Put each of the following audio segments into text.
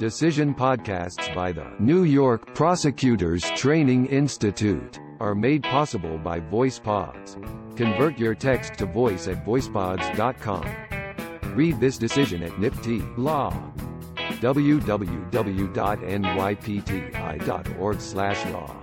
Decision podcasts by the New York Prosecutors Training Institute are made possible by VoicePods. Convert your text to voice at voicepods.com. Read this decision at NYPTI Law. www.nypti.org/law.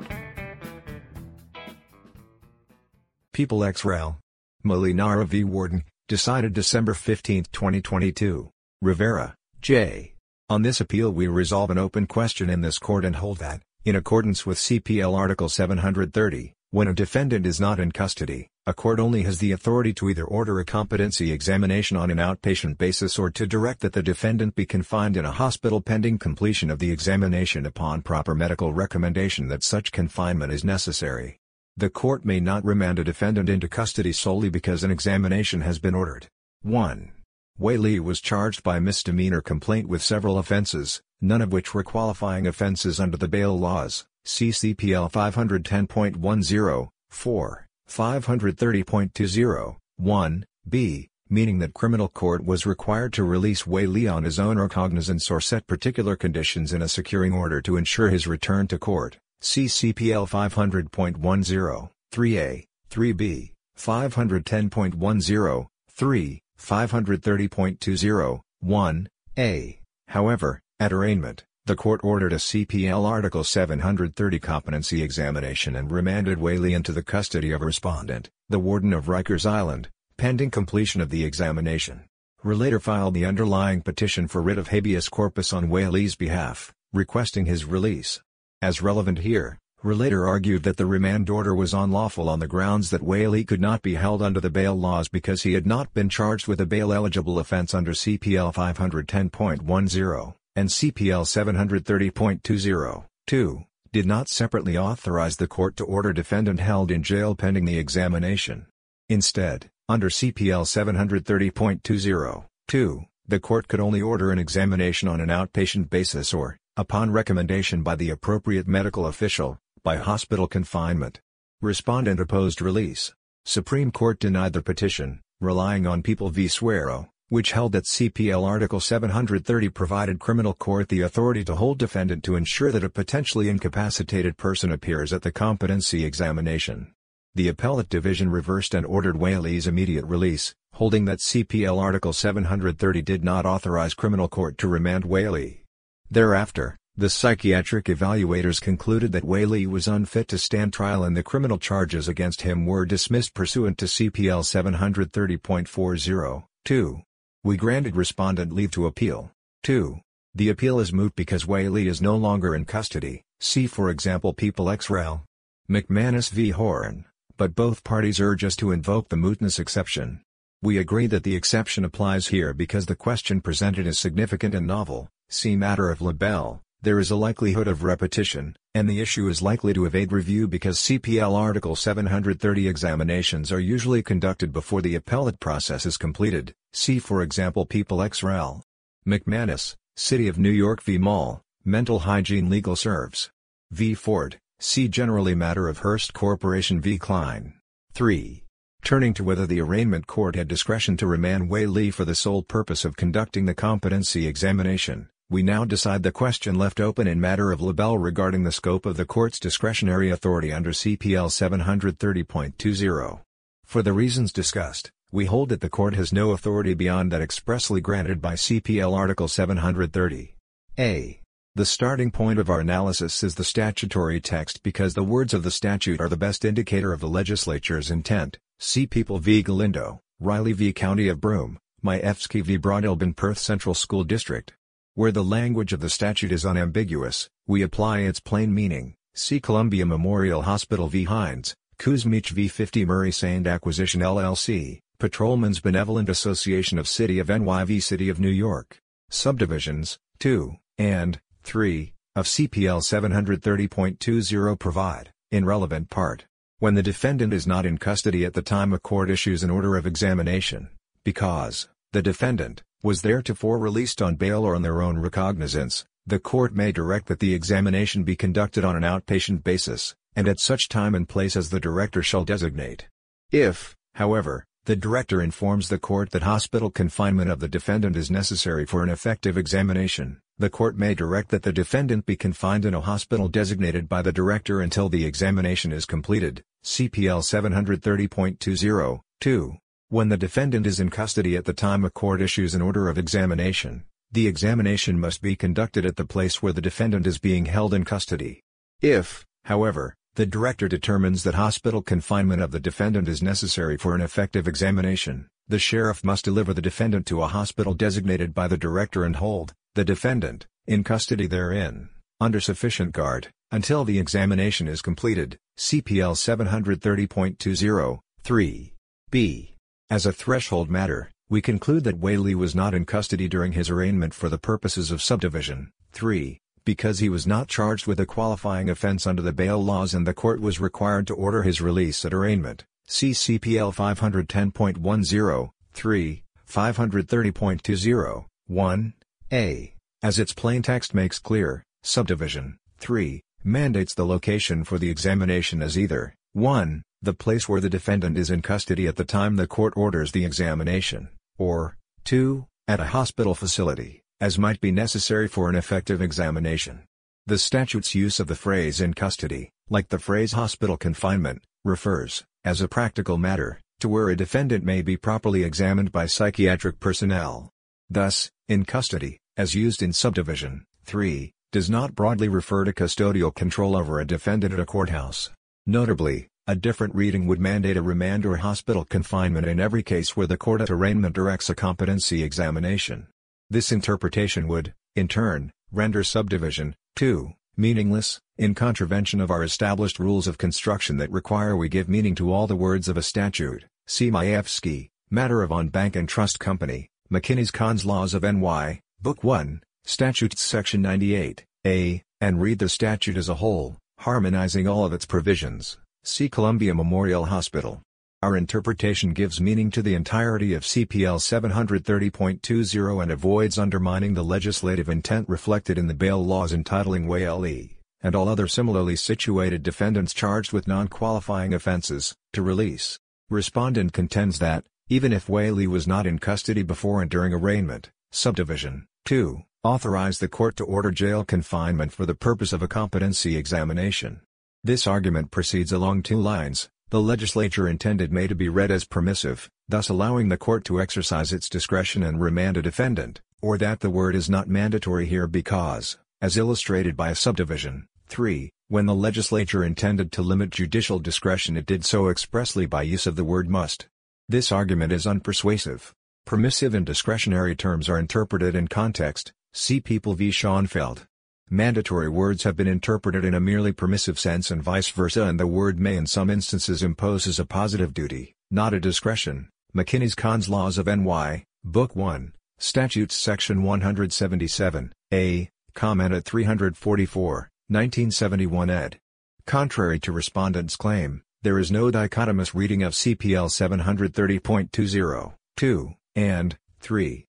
People ex rel. Molinaro v. Warden, decided December 15, 2022. Rivera, J. On this appeal we resolve an open question in this court and hold that, in accordance with CPL Article 730, when a defendant is not in custody, a court only has the authority to either order a competency examination on an outpatient basis or to direct that the defendant be confined in a hospital pending completion of the examination upon proper medical recommendation that such confinement is necessary. The court may not remand a defendant into custody solely because an examination has been ordered. 1. Wei Li was charged by misdemeanor complaint with several offenses, none of which were qualifying offenses under the bail laws, CCPL 510.10, 4, 530.20, 1, b, meaning that criminal court was required to release Wei Li on his own recognizance or set particular conditions in a securing order to ensure his return to court. CCPL 500.10, 3A, 3B, 510.10, 3, 530.20, 1, A. However, at arraignment, the court ordered a CPL Article 730 competency examination and remanded Wei Li into the custody of a respondent, the warden of Rikers Island, pending completion of the examination. Relator filed the underlying petition for writ of habeas corpus on Wei Li's behalf, requesting his release. As relevant here, Relator argued that the remand order was unlawful on the grounds that Wei Li could not be held under the bail laws because he had not been charged with a bail-eligible offense under CPL 510.10 and CPL 730.20, 2, did not separately authorize the court to order defendant held in jail pending the examination. Instead, under CPL 730.20, 2, the court could only order an examination on an outpatient basis or, upon recommendation by the appropriate medical official, by hospital confinement. Respondent opposed release. Supreme Court denied the petition, relying on People v. Suero, which held that CPL Article 730 provided criminal court the authority to hold defendant to ensure that a potentially incapacitated person appears at the competency examination. The appellate division reversed and ordered Wei Li's immediate release, holding that CPL Article 730 did not authorize criminal court to remand Wei Li. Thereafter, the psychiatric evaluators concluded that Wei Li was unfit to stand trial and the criminal charges against him were dismissed pursuant to CPL 730.40, 2. We granted respondent leave to appeal. 2. The appeal is moot because Wei Li is no longer in custody, see for example People ex rel. McManus v. Horn, but both parties urge us to invoke the mootness exception. We agree that the exception applies here because the question presented is significant and novel, See matter of LaBelle, there is a likelihood of repetition, and the issue is likely to evade review because CPL Article 730 examinations are usually conducted before the appellate process is completed, see for example People ex rel. McManus, City of New York v. Maul, Mental Hygiene Legal Serves. V. Ford, see generally matter of Hearst Corporation v. Clyne. 3. Turning to whether the arraignment court had discretion to remand Wei Li for the sole purpose of conducting the competency examination, we now decide the question left open in matter of LaBelle regarding the scope of the court's discretionary authority under CPL 730.20. For the reasons discussed, we hold that the court has no authority beyond that expressly granted by CPL Article 730. A. The starting point of our analysis is the statutory text because the words of the statute are the best indicator of the legislature's intent. See People v. Galindo, Riley v. County of Broome, Majewski v. Broadalbin Perth Central School District. Where the language of the statute is unambiguous, we apply its plain meaning. See Columbia Memorial Hospital v. Hinds, Kuzmich v. 50 Murray Sand Acquisition LLC, Patrolmen's Benevolent Association of City of NY v. City of New York. Subdivisions, 2, and 3, of CPL 730.20 provide, in relevant part, when the defendant is not in custody at the time a court issues an order of examination, because, the defendant, was theretofore released on bail or on their own recognizance, the court may direct that the examination be conducted on an outpatient basis, and at such time and place as the director shall designate. If, however, the director informs the court that hospital confinement of the defendant is necessary for an effective examination, the court may direct that the defendant be confined in a hospital designated by the director until the examination is completed, CPL 730.20, 2. When the defendant is in custody at the time a court issues an order of examination, the examination must be conducted at the place where the defendant is being held in custody. If, however, the director determines that hospital confinement of the defendant is necessary for an effective examination, the sheriff must deliver the defendant to a hospital designated by the director and hold, the defendant, in custody therein, under sufficient guard, until the examination is completed, CPL 730.20, 3. b. As a threshold matter, we conclude that Wei Li was not in custody during his arraignment for the purposes of subdivision 3, because he was not charged with a qualifying offense under the bail laws and the court was required to order his release at arraignment. See CPL 510.10, 3, 530.20, 1, a. As its plain text makes clear, subdivision 3 mandates the location for the examination as either 1. The place where the defendant is in custody at the time the court orders the examination, or 2. at a hospital facility, as might be necessary for an effective examination. The statute's use of the phrase in custody, like the phrase hospital confinement, refers, as a practical matter, to where a defendant may be properly examined by psychiatric personnel. Thus, in custody, as used in subdivision 3, does not broadly refer to custodial control over a defendant at a courthouse. Notably, a different reading would mandate a remand or hospital confinement in every case where the court at arraignment directs a competency examination. This interpretation would, in turn, render subdivision 2 meaningless, in contravention of our established rules of construction that require we give meaning to all the words of a statute. See Majewski, Matter of On Bank and Trust Company, McKinney's Cons Laws of NY, Book 1, Statutes Section 98, A, and read the statute as a whole, harmonizing all of its provisions. See Columbia Memorial Hospital. Our interpretation gives meaning to the entirety of CPL 730.20 and avoids undermining the legislative intent reflected in the bail laws entitling Wei Li, and all other similarly situated defendants charged with non-qualifying offenses, to release. Respondent contends that, even if Wei Li was not in custody before and during arraignment, subdivision 2, authorized the court to order jail confinement for the purpose of a competency examination. This argument proceeds along two lines, the legislature intended may to be read as permissive, thus allowing the court to exercise its discretion and remand a defendant, or that the word is not mandatory here because, as illustrated by a subdivision 3, when the legislature intended to limit judicial discretion it did so expressly by use of the word must. This argument is unpersuasive. Permissive and discretionary terms are interpreted in context, see People v. Schoenfeld. Mandatory words have been interpreted in a merely permissive sense and vice versa and the word may in some instances imposes a positive duty, not a discretion. McKinney's Cons Laws of NY, Book 1, Statutes Section 177, A, comment at 344, 1971 ed. Contrary to respondent's claim, there is no dichotomous reading of CPL 730.20, 2, and 3.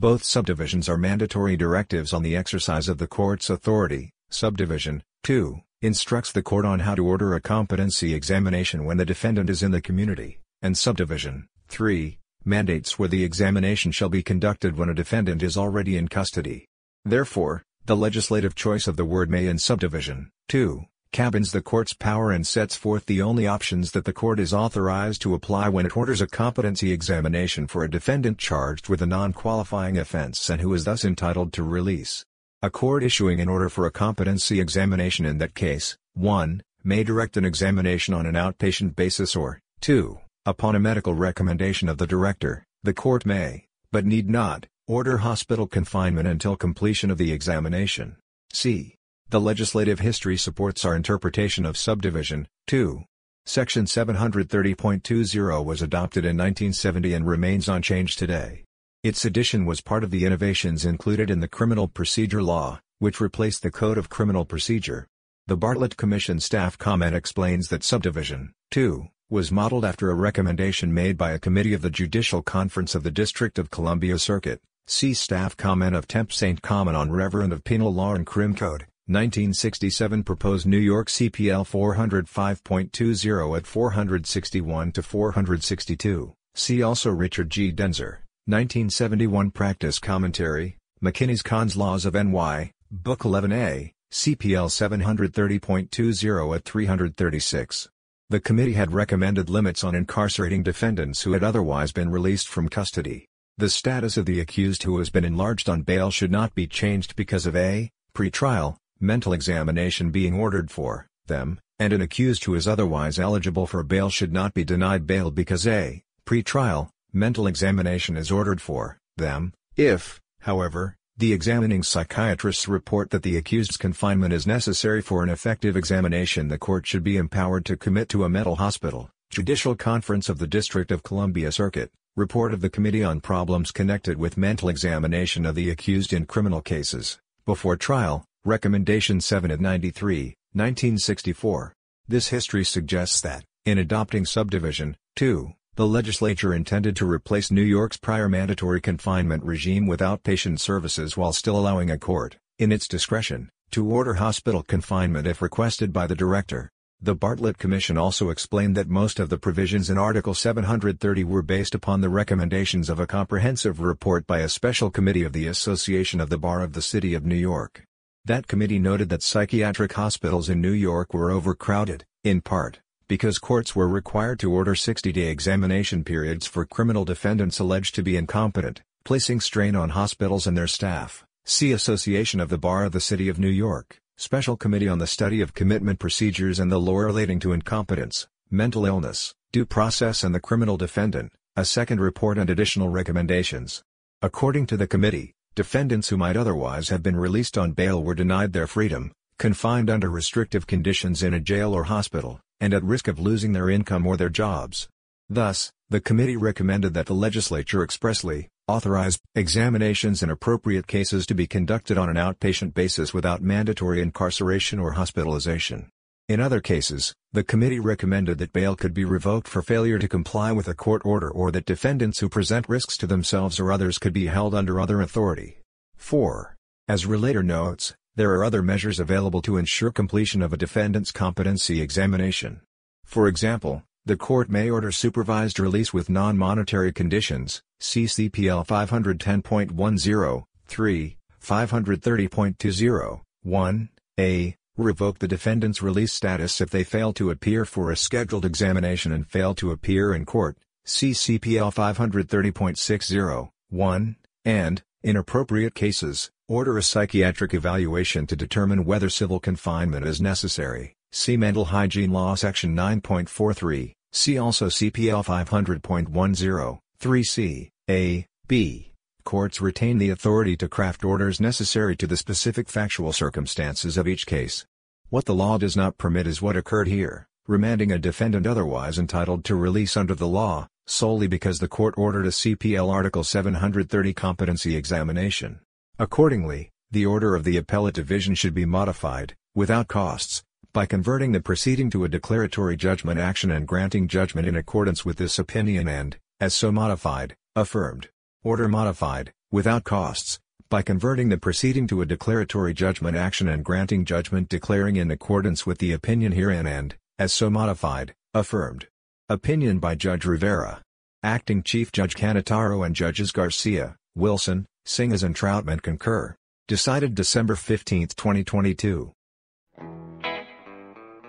Both subdivisions are mandatory directives on the exercise of the court's authority. Subdivision 2 instructs the court on how to order a competency examination when the defendant is in the community, and subdivision 3 mandates where the examination shall be conducted when a defendant is already in custody. Therefore, the legislative choice of the word may in subdivision 2 cabins the court's power and sets forth the only options that the court is authorized to apply when it orders a competency examination for a defendant charged with a non-qualifying offense and who is thus entitled to release. A court issuing an order for a competency examination in that case, 1. may direct an examination on an outpatient basis or, 2. upon a medical recommendation of the director, the court may, but need not, order hospital confinement until completion of the examination. C. The legislative history supports our interpretation of subdivision, 2. Section 730.20 was adopted in 1970 and remains unchanged today. Its addition was part of the innovations included in the criminal procedure law, which replaced the Code of Criminal Procedure. The Bartlett Commission staff comment explains that subdivision, 2, was modeled after a recommendation made by a committee of the Judicial Conference of the District of Columbia Circuit. See staff comment of Temp St. Common on Reverend of Penal Law and Crim Code. 1967 Proposed New York CPL 405.20 at 461 to 462. See also Richard G. Denzer, 1971 Practice Commentary, McKinney's Cons Laws of NY, Book 11A, CPL 730.20 at 336. The committee had recommended limits on incarcerating defendants who had otherwise been released from custody. The status of the accused who has been enlarged on bail should not be changed because of a pre-trial, mental examination being ordered for them, and an accused who is otherwise eligible for bail should not be denied bail because a pre-trial, mental examination is ordered for them, if, however, the examining psychiatrists report that the accused's confinement is necessary for an effective examination the court should be empowered to commit to a mental hospital. Judicial Conference of the District of Columbia Circuit, Report of the Committee on Problems Connected with Mental Examination of the Accused in Criminal Cases, Before Trial, Recommendation 7 of 93, 1964. This history suggests that, in adopting Subdivision 2, the legislature intended to replace New York's prior mandatory confinement regime with outpatient services while still allowing a court, in its discretion, to order hospital confinement if requested by the director. The Bartlett Commission also explained that most of the provisions in Article 730 were based upon the recommendations of a comprehensive report by a special committee of the Association of the Bar of the City of New York. That committee noted that psychiatric hospitals in New York were overcrowded, in part, because courts were required to order 60-day examination periods for criminal defendants alleged to be incompetent, placing strain on hospitals and their staff. See Association of the Bar of the City of New York, Special Committee on the Study of Commitment Procedures and the Law Relating to Incompetence, Mental Illness, Due Process and the Criminal Defendant, a second report and additional recommendations. According to the committee, defendants who might otherwise have been released on bail were denied their freedom, confined under restrictive conditions in a jail or hospital, and at risk of losing their income or their jobs. Thus, the committee recommended that the legislature expressly authorize examinations in appropriate cases to be conducted on an outpatient basis without mandatory incarceration or hospitalization. In other cases, the committee recommended that bail could be revoked for failure to comply with a court order or that defendants who present risks to themselves or others could be held under other authority. 4. As Relator notes, there are other measures available to ensure completion of a defendant's competency examination. For example, the court may order supervised release with non-monetary conditions, CCPL 510.10, 3, 530.20, 1, a, revoke the defendant's release status if they fail to appear for a scheduled examination and fail to appear in court, CCPL 530.60, 1, and, in appropriate cases, order a psychiatric evaluation to determine whether civil confinement is necessary. See Mental Hygiene Law Section 9.43, see also CPL 500.10, 3c, a, b. Courts retain the authority to craft orders necessary to the specific factual circumstances of each case. What the law does not permit is what occurred here, remanding a defendant otherwise entitled to release under the law, solely because the court ordered a CPL Article 730 competency examination. Accordingly, the order of the appellate division should be modified, without costs, by converting the proceeding to a declaratory judgment action and granting judgment in accordance with this opinion and, as so modified, affirmed. Order modified, without costs, by converting the proceeding to a declaratory judgment action and granting judgment declaring in accordance with the opinion herein and, as so modified, affirmed. Opinion by Judge Rivera. Acting Chief Judge Canataro and Judges Garcia, Wilson, Singas and Troutman concur. Decided December 15, 2022.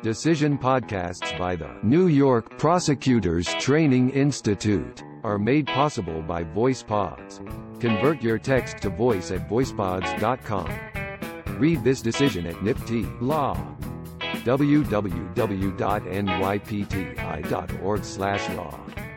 Decision podcasts by the New York Prosecutors Training Institute are made possible by VoicePods. Convert your text to voice at voicepods.com. Read this decision at NYPTI Law. www.nypti.org/law.